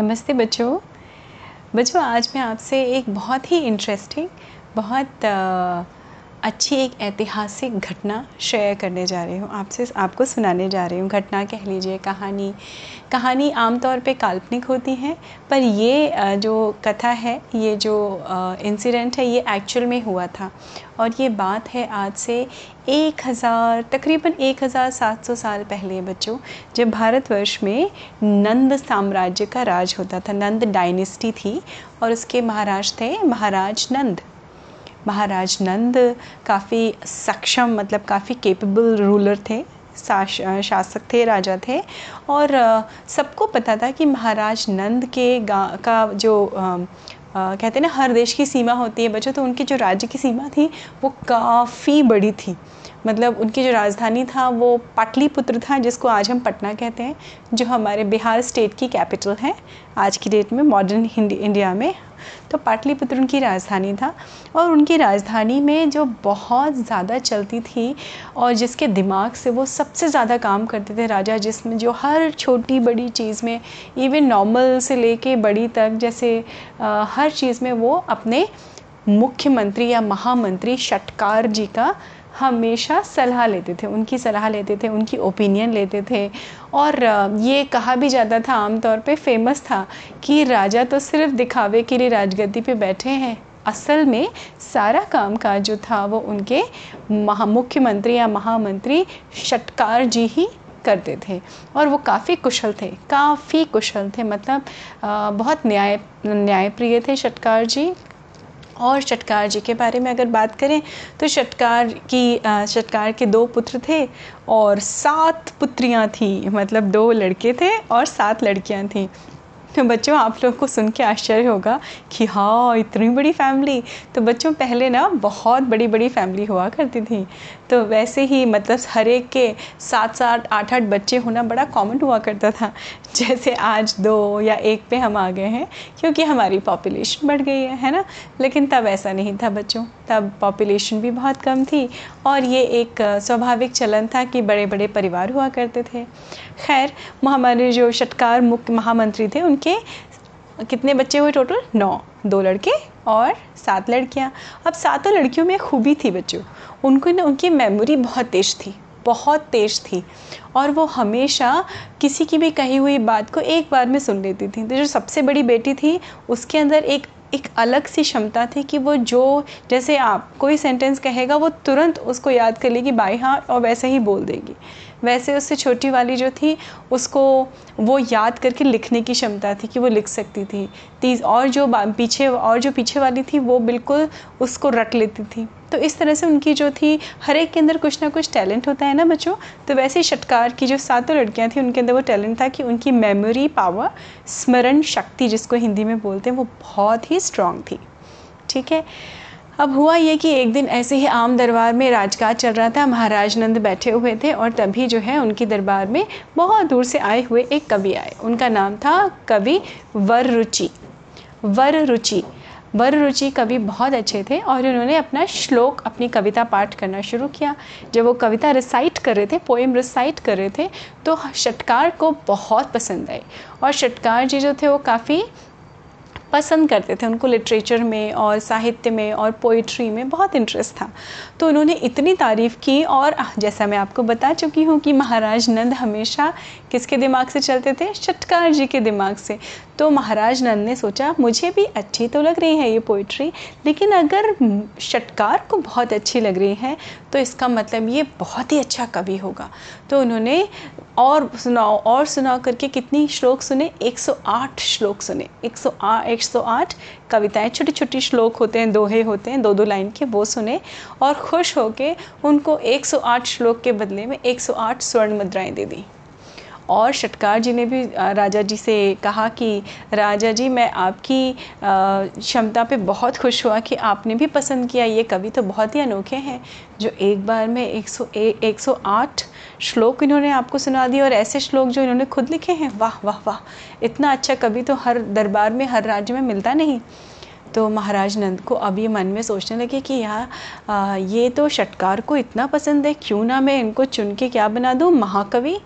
नमस्ते बच्चों। बच्चों आज मैं आपसे एक बहुत ही इंटरेस्टिंग बहुत अच्छी एक ऐतिहासिक घटना शेयर करने जा रही हूँ। आपसे, आपको सुनाने जा रही हूँ। घटना कह लीजिए, कहानी। कहानी आमतौर पे काल्पनिक होती हैं, पर ये जो कथा है, ये जो इंसिडेंट है, ये एक्चुअल में हुआ था। और ये बात है आज से एक हज़ार, तकरीबन एक हज़ार सात सौ साल पहले बच्चों, जब भारतवर्ष में नंद साम्राज्य का राज होता था। नंद डायनेस्टी थी और उसके महाराज थे महाराज नंद। महाराज नंद काफ़ी सक्षम मतलब काफ़ी केपेबल रूलर थे शास शासक थे राजा थे। और सबको पता था कि महाराज नंद के गा का जो आ, आ, कहते हैं ना हर देश की सीमा होती है बच्चों तो उनकी जो राज्य की सीमा थी वो काफ़ी बड़ी थी। मतलब उनकी जो राजधानी था वो पाटलिपुत्र था जिसको आज हम पटना कहते हैं जो हमारे बिहार स्टेट की कैपिटल है आज की डेट में मॉडर्न इंडिया में। तो पाटलिपुत्र उनकी राजधानी था और उनकी राजधानी में जो बहुत ज़्यादा चलती थी और जिसके दिमाग से वो सबसे ज़्यादा काम करते थे राजा जिसमें जो हर छोटी बड़ी चीज़ में इवन नॉर्मल से लेके बड़ी तक जैसे अ, हर चीज़ में वो अपने मुख्यमंत्री या महामंत्री षटकार जी का हमेशा सलाह लेते थे, उनकी सलाह लेते थे, उनकी ओपिनियन लेते थे। और ये कहा भी जाता था आमतौर पे फ़ेमस था, कि राजा तो सिर्फ़ दिखावे के लिए राजगद्दी पे बैठे हैं। असल में सारा काम काज जो था, वो उनके महा मुख्यमंत्री या महामंत्री षटकार जी ही करते थे। और वो काफ़ी कुशल थे, काफ़ी कुशल थे। मतलब बहुत न्याय, न्यायप्रिय थे षटकार जी और शटकार जी के बारे में अगर बात करें तो शटकार की शटकार के दो पुत्र थे और सात पुत्रियाँ थीं। मतलब दो लड़के थे और सात लड़कियाँ थीं। तो बच्चों, आप लोग को सुन के आश्चर्य होगा कि हाँ इतनी बड़ी फैमिली। तो बच्चों, पहले ना बहुत बड़ी बड़ी फैमिली हुआ करती थी। तो वैसे ही मतलब हर एक के सात सात, आठ आठ बच्चे होना बड़ा कॉमन हुआ करता था। जैसे आज दो या एक पे हम आ गए हैं, क्योंकि हमारी पॉपुलेशन बढ़ गई है है ना? लेकिन तब ऐसा नहीं था बच्चों। तब पॉपुलेशन भी बहुत कम थी और ये एक स्वाभाविक चलन था कि बड़े बड़े परिवार हुआ करते थे। खैर हमारे जो षटकार मुख्य महामंत्री थे, उनके कितने बच्चे हुए टोटल नौ। दो लड़के और सात लड़कियाँ। अब सातों लड़कियों में खूबी थी बच्चों। उनको ना, उनकी मेमोरी बहुत तेज थी, बहुत तेज थी। और वो हमेशा किसी की भी कही हुई बात को एक बार में सुन लेती थी। तो जो सबसे बड़ी बेटी थी, उसके अंदर एक एक अलग सी क्षमता थी कि वो जो, जैसे आप, कोई सेंटेंस कहेगा, वो तुरंत उसको याद कर लेगी, बाई हाँ और वैसे ही बोल देगी। वैसे उससे छोटी वाली जो थी, उसको वो याद करके लिखने की क्षमता थी कि वो लिख सकती थी। तीस, और जो पीछे, और जो पीछे वाली थी, वो बिल्कुल उसको रट लेती थी। तो इस तरह से उनकी जो थी, हर एक के अंदर कुछ ना कुछ टैलेंट होता है ना बच्चों? तो वैसे ही षटकार की जो सातों लड़कियाँ थी, उनके अंदर वो टैलेंट था कि उनकी मेमोरी पावर स्मरण शक्ति जिसको हिंदी में बोलते हैं, वो बहुत ही स्ट्रांग थी। ठीक है? अब हुआ ये कि एक दिन ऐसे ही आम दरबार में राजकाज चल रहा था। महाराज नंद बैठे हुए थे और तभी जो है उनकी दरबार में बहुत दूर से आए हुए एक कवि आए। उनका नाम था कवि वर रुचि वर रुचि वर रुचि कवि बहुत अच्छे थे और उन्होंने अपना श्लोक, अपनी कविता पाठ करना शुरू किया। जब वो कविता रिसाइट कर रहे थे पोएम रिसाइट कर रहे थे तो षटकार को बहुत पसंद आए और षटकार जी जो थे वो काफ़ी पसंद करते थे, उनको लिटरेचर में और साहित्य में और पोइट्री में बहुत इंटरेस्ट था। तो उन्होंने इतनी तारीफ़ की और जैसा मैं आपको बता चुकी हूँ कि महाराज नंद हमेशा किसके दिमाग से चलते थे? षटकार जी के दिमाग से। तो महाराज नंद ने सोचा, मुझे भी अच्छी तो लग रही है ये पोइट्री लेकिन अगर षटकार को बहुत अच्छी लग रही है तो इसका मतलब ये बहुत ही अच्छा कवि होगा। तो उन्होंने और सुनाओ, और सुना करके कितनी श्लोक सुने? 108 श्लोक सुने। 108 108 कविताएँ छोटी छोटी श्लोक होते हैं, दोहे होते हैं दो दो लाइन के वो सुने और खुश होके उनको 108 श्लोक के बदले में 108 स्वर्ण मुद्राएँ दे दी। और षटकार जी ने भी राजा जी से कहा कि, राजा जी, मैं आपकी क्षमता पे बहुत खुश हुआ कि आपने भी पसंद किया। ये कवि तो बहुत ही अनोखे हैं, जो एक बार में 100 ए- 108 श्लोक इन्होंने आपको सुना दिए और ऐसे श्लोक जो इन्होंने खुद लिखे हैं, वाह वाह वाह! इतना अच्छा कवि तो हर दरबार में, हर राज्य में मिलता नहीं। तो महाराज नंद को अब ये मन में सोचने लगे कि, यार ये तो षटकार को इतना पसंद है, क्यों ना मैं इनको चुन के क्या बना दूँ, महाकवि?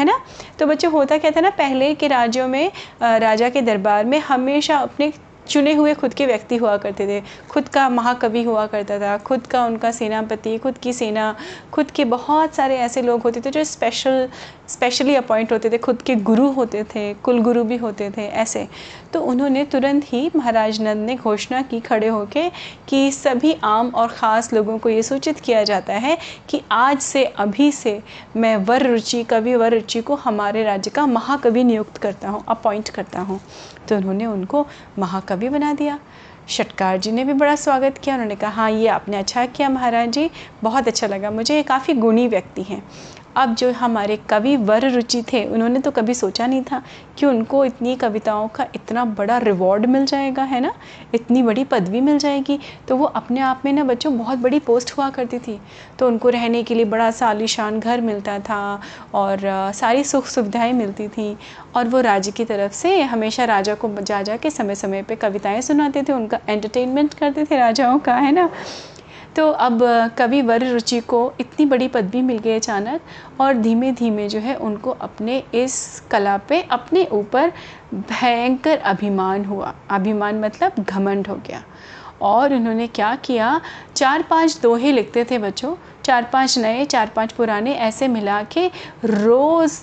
है ना? तो बच्चों, होता क्या था ना, पहले के राज्यों में राजा के दरबार में हमेशा अपने चुने हुए खुद के व्यक्ति हुआ करते थे। खुद का महाकवि हुआ करता था, खुद का उनका सेनापति, खुद की सेना, खुद के बहुत सारे ऐसे लोग होते थे जो स्पेशल स्पेशली अपॉइंट होते थे, खुद के गुरु होते थे कुल गुरु भी होते थे, ऐसे। तो उन्होंने तुरंत ही महाराज नंद ने घोषणा की खड़े होके कि सभी आम और ख़ास लोगों को ये सूचित किया जाता है कि आज से, अभी से मैं वर रुचि, कवि वर रुचि को हमारे राज्य का महाकवि नियुक्त करता हूँ अपॉइंट करता हूँ। तो उन्होंने उनको महाकवि बना दिया। शटकार जी ने भी बड़ा स्वागत किया। उन्होंने कहा हाँ ये आपने अच्छा किया महाराज जी। बहुत अच्छा लगा। मुझे ये काफ़ी गुणी व्यक्ति हैं। अब जो हमारे कवि वर रुचि थे, उन्होंने तो कभी सोचा नहीं था कि उनको इतनी कविताओं का इतना बड़ा रिवॉर्ड मिल जाएगा, है ना? इतनी बड़ी पदवी मिल जाएगी। तो वो अपने आप में ना बच्चों बहुत बड़ी पोस्ट हुआ करती थी। तो उनको रहने के लिए बड़ा सालिशान घर मिलता था और सारी सुख सुविधाएँ मिलती थी। और वो राज्य की तरफ़ से हमेशा राजा को जा जा के समय समय पर कविताएँ सुनाते थे। उनका एंटरटेनमेंट करते थे राजाओं का, है ना? तो अब कवि वर रुचि को इतनी बड़ी पदवी मिल गई अचानक और धीमे धीमे जो है उनको अपने इस कला पे अपने ऊपर भयंकर अभिमान हुआ। अभिमान मतलब घमंड हो गया। और उन्होंने क्या किया? चार पाँच दोहे लिखते थे बच्चों। चार पाँच नए चार पाँच पुराने ऐसे मिला के रोज़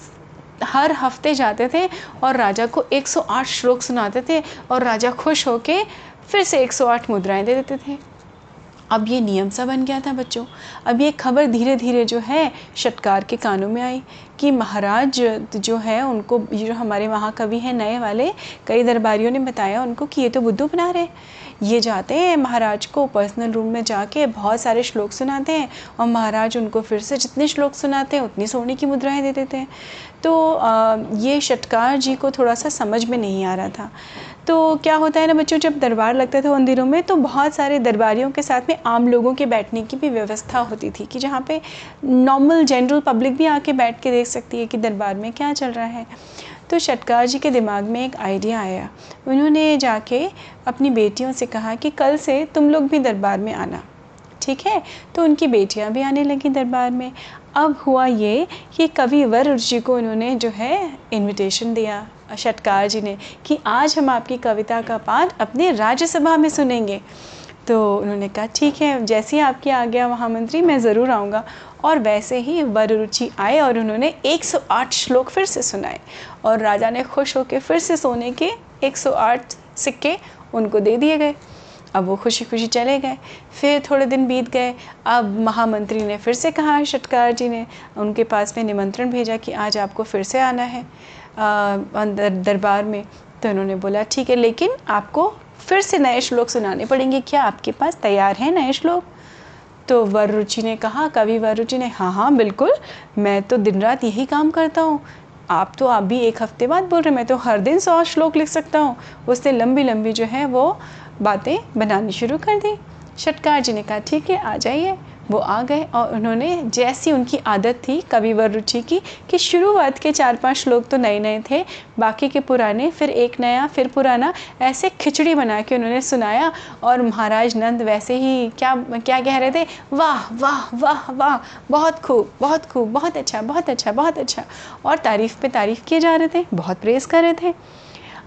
हर हफ़्ते जाते थे और राजा को 108 श्लोक सुनाते थे और राजा खुश होके फिर से 108 मुद्राएँ दे देते थे। अब ये नियम सा बन गया था बच्चों। अब ये खबर धीरे धीरे जो है, षटकार के कानों में आई कि महाराज जो है, उनको जो हमारे महाकवि हैं, नए वाले, कई दरबारियों ने बताया उनको कि ये तो बुद्धू बना रहे ये जाते हैं, महाराज को पर्सनल रूम में जाके बहुत सारे श्लोक सुनाते हैं और महाराज उनको फिर से जितने श्लोक सुनाते हैं, उतनी सोने की मुद्राएँ दे देते हैं। तो ये षटकार जी को थोड़ा सा समझ में नहीं आ रहा था। तो क्या होता है ना बच्चों, जब दरबार लगता था उन दिनों में तो बहुत सारे दरबारियों के साथ में आम लोगों के बैठने की भी व्यवस्था होती थी कि जहाँ पे नॉर्मल जनरल पब्लिक भी आके बैठ के देख सकती है कि दरबार में क्या चल रहा है। तो शटकार जी के दिमाग में एक आइडिया आया। उन्होंने जाके अपनी बेटियों से कहा कि कल से तुम लोग भी दरबार में आना। ठीक है? तो उनकी बेटियाँ भी आने लगी दरबार में। अब हुआ ये कि कवि वर जी को उन्होंने जो है इनविटेशन दिया। शटकार जी ने कि आज हम आपकी कविता का पाठ अपने राज्यसभा में सुनेंगे। तो उन्होंने कहा, ठीक है, जैसे ही आपकी आ गया महामंत्री, मैं ज़रूर आऊँगा। और वैसे ही वरुचि आए और उन्होंने 108 श्लोक फिर से सुनाए। और राजा ने खुश होकर फिर से सोने के 108 सिक्के उनको दे दिए गए। अब वो खुशी खुशी चले गए। फिर थोड़े दिन बीत गए। अब महामंत्री ने फिर से कहा शटकार जी ने, उनके पास में निमंत्रण भेजा कि आज आपको फिर से आना है। अंदर दरबार में। तो उन्होंने बोला, ठीक है, लेकिन आपको फिर से नए श्लोक सुनाने पड़ेंगे। क्या आपके पास तैयार हैं नए श्लोक? तो वरुचि ने कहा, कवि वरुचि ने हाँ हाँ बिल्कुल। मैं तो दिन रात यही काम करता हूँ। आप तो अभी एक हफ़्ते बाद बोल रहे मैं तो हर दिन सौ श्लोक लिख सकता हूँ। उसने लंबी लंबी जो है वो बातें बनानी शुरू कर दी। शटकार जी ने कहा, ठीक है, आ जाइए। वो आ गए और उन्होंने जैसी उनकी आदत थी कविवर रुचि की, कि शुरुआत के चार पाँच श्लोक तो नए नए थे, बाकी के पुराने फिर एक नया, फिर पुराना, ऐसे खिचड़ी बना के उन्होंने सुनाया और महाराज नंद वैसे ही क्या क्या कह रहे थे? वाह वाह वाह वाह, बहुत खूब बहुत खूब, बहुत अच्छा बहुत अच्छा बहुत अच्छा। और तारीफ़ पे तारीफ़ किए जा रहे थे, बहुत प्रेस कर रहे थे।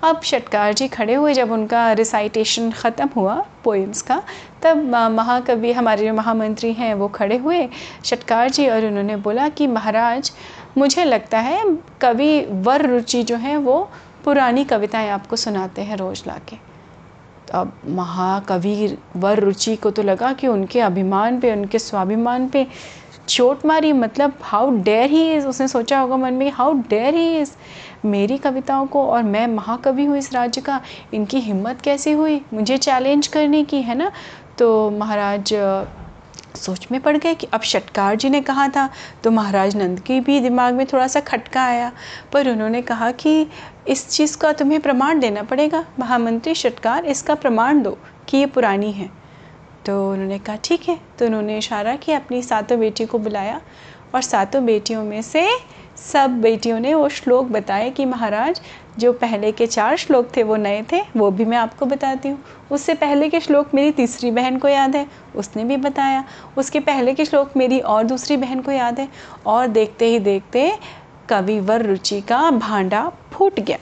अब शटकार जी खड़े हुए जब उनका रिसाइटेशन ख़त्म हुआ पोइम्स का, तब महाकवि, हमारे जो महामंत्री हैं, वो खड़े हुए। शटकार जी और उन्होंने बोला कि, महाराज, मुझे लगता है कवि वर रुचि जो है, वो पुरानी कविताएँ आपको सुनाते हैं रोज़ ला के तो अब महाकवि वर रुचि को तो लगा कि उनके अभिमान पे, उनके स्वाभिमान पे चोट मारी मतलब हाउ डेयर ही इज़ उसने सोचा होगा मन में हाउ डेयर ही इज़ मेरी कविताओं को और मैं महाकवि हूँ इस राज्य का, इनकी हिम्मत कैसे हुई, मुझे चैलेंज करने की, है ना? तो महाराज, सोच में पड़ गए कि अब शटकार जी ने कहा था तो महाराज नंद की भी दिमाग में थोड़ा सा खटका आया, पर उन्होंने कहा कि इस चीज़ का तुम्हें प्रमाण देना पड़ेगा, महामंत्री शटकार इसका प्रमाण दो कि ये पुरानी है। तो उन्होंने कहा, ठीक है। तो उन्होंने इशारा किया, अपनी सातों बेटी को बुलाया और सातों बेटियों में से सब बेटियों ने वो श्लोक बताए कि, महाराज, जो पहले के चार श्लोक थे वो नए थे, वो भी मैं आपको बताती हूँ। उससे पहले के श्लोक मेरी तीसरी बहन को याद है, उसने भी बताया। उसके पहले के श्लोक मेरी और दूसरी बहन को याद है। और देखते ही देखते कविवर रुचि का भांडा फूट गया।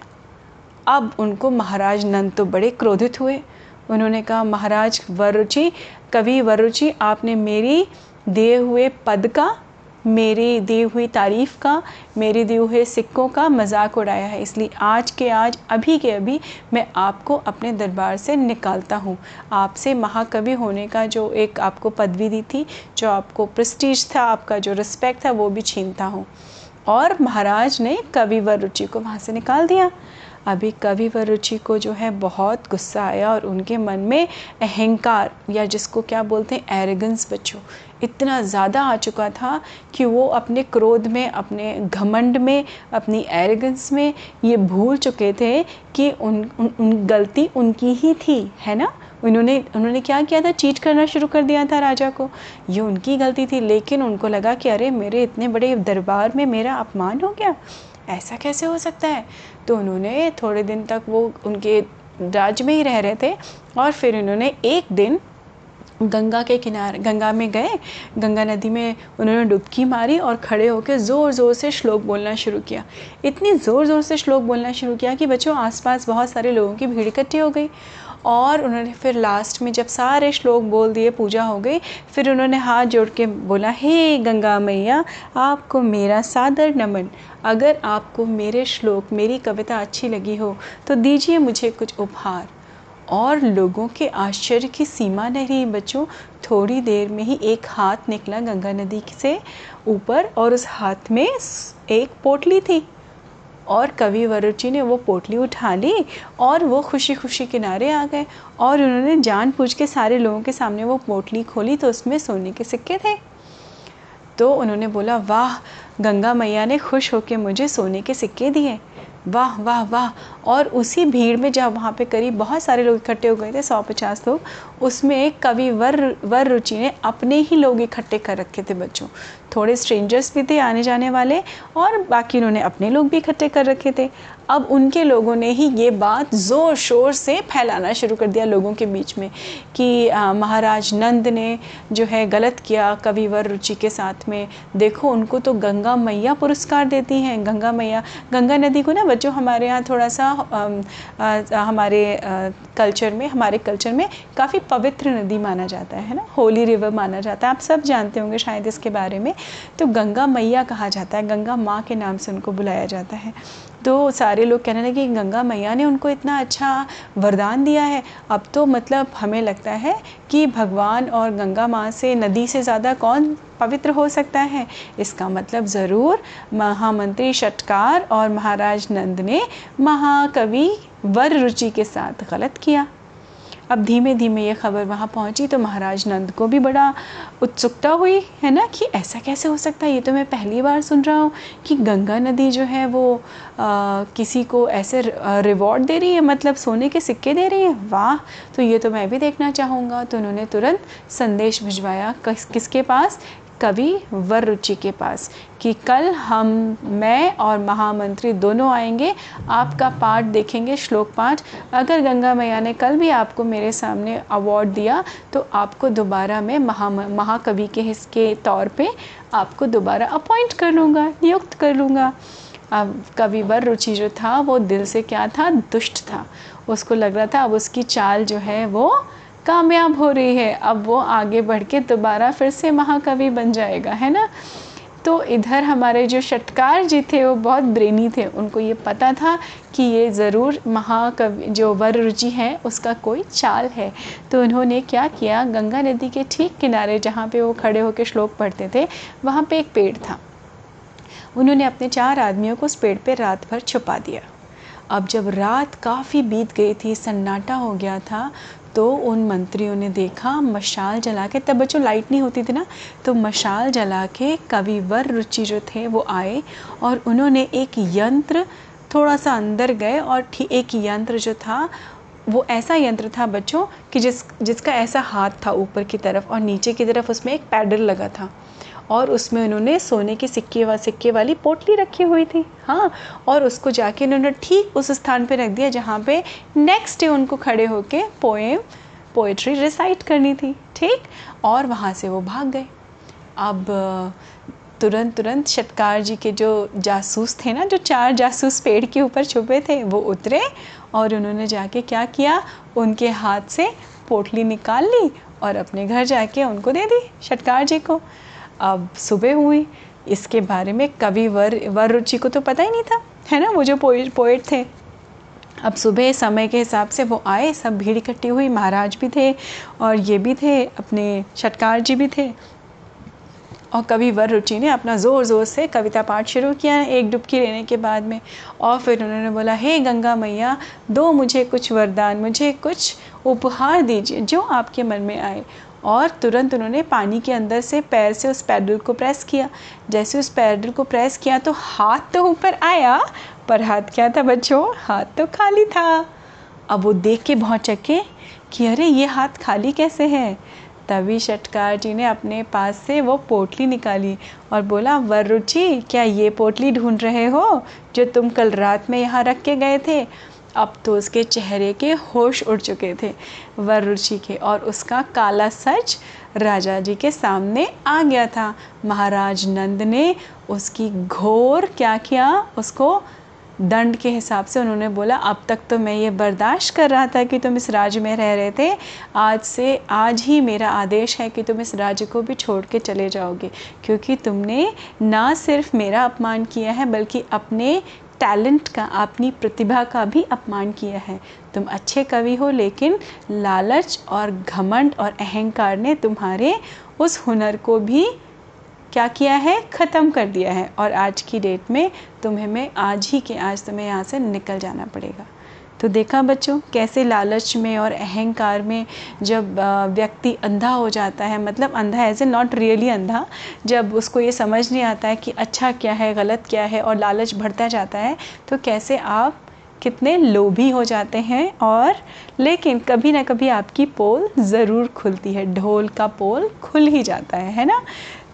अब उनको महाराज नंद तो बड़े क्रोधित हुए। उन्होंने कहा, महाराज वरुचि, कवि वरुचि, आपने मेरी दिए हुए पद का, मेरी दी हुई तारीफ़ का, मेरे दिए हुए सिक्कों का मज़ाक उड़ाया है। इसलिए आज के आज, अभी के अभी, मैं आपको अपने दरबार से निकालता हूँ। आपसे महाकवि होने का जो एक आपको पदवी दी थी, जो आपको प्रेस्टीज था, आपका जो रिस्पेक्ट था, वो भी छीनता हूँ। और महाराज ने कवि व रुचि को वहाँ से निकाल दिया। अभी कवि व रुचि को जो है बहुत गुस्सा आया और उनके मन में अहंकार या जिसको क्या बोलते हैं एरेगेंस बच्चों इतना ज़्यादा आ चुका था कि वो अपने क्रोध में अपने घमंड में अपनी एरेगेंस में ये भूल चुके थे कि उन, उन, उन गलती उनकी ही थी है ना? उन्होंने उन्होंने क्या किया था? चीट करना शुरू कर दिया था राजा को। ये उनकी गलती थी लेकिन उनको लगा कि अरे मेरे इतने बड़े दरबार में मेरा अपमान हो गया। ऐसा कैसे हो सकता है? तो उन्होंने थोड़े दिन तक वो उनके राज्य में ही रह रहे थे और फिर उन्होंने एक दिन गंगा के किनारे, गंगा में गए, गंगा नदी में उन्होंने डुबकी मारी और खड़े होकर ज़ोर ज़ोर से श्लोक बोलना शुरू किया। इतनी ज़ोर ज़ोर से श्लोक बोलना शुरू किया कि बच्चों, आसपास बहुत सारे लोगों की भीड़ इकट्ठी हो गई। और उन्होंने फिर लास्ट में जब सारे श्लोक बोल दिए, पूजा हो गई, फिर उन्होंने हाथ जोड़ के बोला, हे गंगा मैया, आपको मेरा सादर नमन। अगर आपको मेरे श्लोक, मेरी कविता अच्छी लगी हो तो दीजिए मुझे कुछ उपहार। और लोगों के आश्चर्य की सीमा नहीं रही बच्चों, थोड़ी देर में ही एक हाथ निकला गंगा नदी से ऊपर और उस हाथ में एक पोटली थी। और कवि वरुचि ने वो पोटली उठा ली और वो खुशी खुशी किनारे आ गए और उन्होंने जान पूछ के सारे लोगों के सामने वो पोटली खोली तो उसमें सोने के सिक्के थे। तो उन्होंने बोला, वाह, गंगा मैया ने खुश होकर मुझे सोने के सिक्के दिए। वाह वाह वाह और उसी भीड़ में जब वहाँ पे करीब बहुत सारे लोग इकट्ठे हो गए थे, सौ पचास लोग, उसमें एक कवि वर वर रुचि ने अपने ही लोग इकट्ठे कर रखे थे बच्चों। थोड़े स्ट्रेंजर्स भी थे आने जाने वाले और बाकी उन्होंने अपने लोग भी इकट्ठे कर रखे थे। अब उनके लोगों ने ही ये बात ज़ोर शोर से फैलाना शुरू कर दिया लोगों के बीच में कि महाराज नंद ने जो है गलत किया कविवर रुचि के साथ में। देखो, उनको तो गंगा मैया पुरस्कार देती हैं। गंगा मैया, गंगा नदी को ना बच्चों, हमारे यहाँ थोड़ा सा हमारे कल्चर में, हमारे कल्चर में काफ़ी पवित्र नदी माना जाता है ना? होली रिवर माना जाता है। आप सब जानते होंगे शायद इसके बारे में। तो गंगा मैया कहा जाता है, गंगा माँ के नाम से उनको बुलाया जाता है। तो सारे लोग कहने लगे, गंगा मैया ने उनको इतना अच्छा वरदान दिया है। अब तो मतलब हमें लगता है कि भगवान और गंगा माँ से नदी से ज़्यादा कौन पवित्र हो सकता है? इसका मतलब ज़रूर महामंत्री षटकार और महाराज नंद ने महाकवि वर रुचि के साथ गलत किया। अब धीमे धीमे ये खबर वहाँ पहुँची तो महाराज नंद को भी बड़ा उत्सुकता हुई है ना कि ऐसा कैसे हो सकता है? ये तो मैं पहली बार सुन रहा हूँ कि गंगा नदी जो है वो आ, किसी को ऐसे रिवॉर्ड दे रही है मतलब सोने के सिक्के दे रही है? वाह! तो ये तो मैं भी देखना चाहूँगा। तो उन्होंने तुरंत संदेश भिजवाया किस किसके पास? कवि वर रुचि के पास कि कल हम, मैं और महामंत्री दोनों आएँगे, आपका पाठ देखेंगे श्लोक पाठ अगर गंगा मैया ने कल भी आपको मेरे सामने अवार्ड दिया तो आपको दोबारा मैं महा, महाकवि के हिस्से तौर पे आपको दोबारा अपॉइंट कर लूँगा, नियुक्त कर लूँगा। अब कविवर रुचि जो था, वो दिल से क्या था? दुष्ट था। उसको लग रहा था, अब उसकी चाल जो है वो कामयाब हो रही है, अब वो आगे बढ़ के दोबारा फिर से महाकवि बन जाएगा, है ना? तो इधर हमारे जो षटकार जी थे, वो बहुत ब्रेनी थे। उनको ये पता था कि ये ज़रूर महाकवि, जो वर रुचि है, उसका कोई चाल है। तो उन्होंने क्या किया, गंगा नदी के ठीक किनारे जहाँ पे वो खड़े होकर श्लोक पढ़ते थे, वहाँ पे एक पेड़ था। उन्होंने अपने चार आदमियों को उस पेड़ पे रात भर छुपा दिया। अब जब रात काफ़ी बीत गई थी, सन्नाटा हो गया था तो उन मंत्रियों ने देखा, मशाल जला के, तब बच्चों लाइट नहीं होती थी ना तो मशाल जला के कविवर रुचि जो थे वो आए और उन्होंने एक यंत्र थोड़ा सा अंदर गए और एक यंत्र जो था, वो ऐसा यंत्र था बच्चों कि जिस, जिसका ऐसा हाथ था ऊपर की तरफ़ और नीचे की तरफ़ उसमें एक पैडल लगा था। और उसमें उन्होंने सोने के सिक्के व, सिक्के वाली पोटली रखी हुई थी। हाँ और उसको जाके उन्होंने ठीक उस स्थान पे रख दिया जहाँ पे नेक्स्ट डे उनको खड़े होके पोएम पोइट्री रिसाइट करनी थी। ठीक? और वहाँ से वो भाग गए। अब, तुरंत तुरंत शटकार जी के जो जासूस थे ना, जो चार जासूस पेड़ के ऊपर छुपे थे, वो उतरे और उन्होंने जाके क्या किया? उनके हाथ से पोटली निकाल ली और अपने घर जाके उनको दे दी शटकार जी को। अब सुबह हुई। इसके बारे में कवि वर वर रुचि को तो पता ही नहीं था, है ना? वो जो पोइट पोइट थे। अब सुबह समय के हिसाब से वो आए, सब भीड़ इकट्ठी हुई। महाराज भी थे और ये भी थे, अपने शटकार जी भी थे। और कवि वर रुचि ने अपना ज़ोर ज़ोर से कविता पाठ शुरू किया एक डुबकी लेने के बाद में। और फिर उन्होंने बोला, हे गंगा मैया, दो मुझे कुछ वरदान, मुझे कुछ उपहार दीजिए, जो आपके मन में आए। और तुरंत उन्होंने पानी के अंदर से पैर से उस पैडल को प्रेस किया। जैसे उस पैडल को प्रेस किया तो हाथ तो ऊपर आया, पर हाथ क्या था बच्चों? हाथ तो खाली था। अब वो देख के बहुत चक्के कि अरे, ये हाथ खाली कैसे है? तभी शटकार जी ने अपने पास से वो पोटली निकाली और बोला वर रुचि क्या ये पोटली ढूंढ रहे हो जो तुम कल रात में यहाँ रख के गए थे? अब तो उसके चेहरे के होश उड़ चुके थे वर रुचि के, और उसका काला सच राजा जी के सामने आ गया था। महाराज नंद ने उसकी घोर क्या किया? उसको दंड के हिसाब से उन्होंने बोला, अब तक तो मैं ये बर्दाश्त कर रहा था कि तुम इस राज्य में रह रहे थे। आज से आज ही मेरा आदेश है कि तुम इस राज्य को भी छोड़ के चले जाओगे, क्योंकि तुमने ना सिर्फ़ मेरा अपमान किया है, बल्कि अपने टैलेंट का, अपनी प्रतिभा का भी अपमान किया है। तुम अच्छे कवि हो, लेकिन लालच और घमंड और अहंकार ने तुम्हारे उस हुनर को भी क्या किया है? ख़त्म कर दिया है। और आज की डेट में तुम्हें, मैं आज ही के आज तुम्हें यहाँ से निकल जाना पड़ेगा। तो देखा बच्चों, कैसे लालच में और अहंकार में जब व्यक्ति अंधा हो जाता है मतलब अंधा एज ए नॉट रियली अंधा, जब उसको ये समझ नहीं आता है कि अच्छा क्या है, गलत क्या है और लालच बढ़ता जाता है तो कैसे आप कितने लोभी हो जाते हैं और लेकिन कभी ना कभी आपकी पोल ज़रूर खुलती है, ढोल का पोल खुल ही जाता है है ना?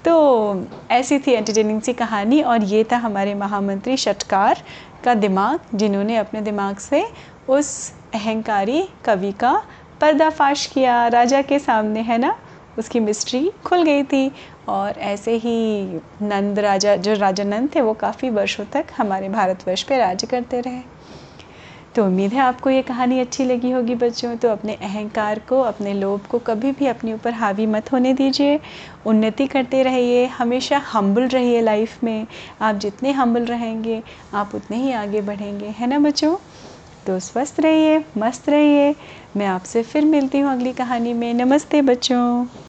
तो ऐसी थी एंटरटेनिंग सी कहानी और ये था हमारे महामंत्री शटकार का दिमाग, जिन्होंने अपने दिमाग से उस अहंकारी कवि का पर्दाफाश किया। राजा के सामने, है ना? उसकी मिस्ट्री खुल गई थी और ऐसे ही नंद राजा, जो राजा नंद थे, वो काफ़ी वर्षों तक हमारे भारतवर्ष पे राज करते रहे। तो उम्मीद है आपको ये कहानी अच्छी लगी होगी बच्चों। तो अपने अहंकार को, अपने लोभ को कभी भी अपने ऊपर हावी मत होने दीजिए। उन्नति करते रहिए, हमेशा हम्बल रहिए लाइफ में। आप जितने हम्बल रहेंगे, आप उतने ही आगे बढ़ेंगे। है ना बच्चों? तो स्वस्थ रहिए, मस्त रहिए। मैं आपसे फिर मिलती हूँ अगली कहानी में। नमस्ते बच्चों।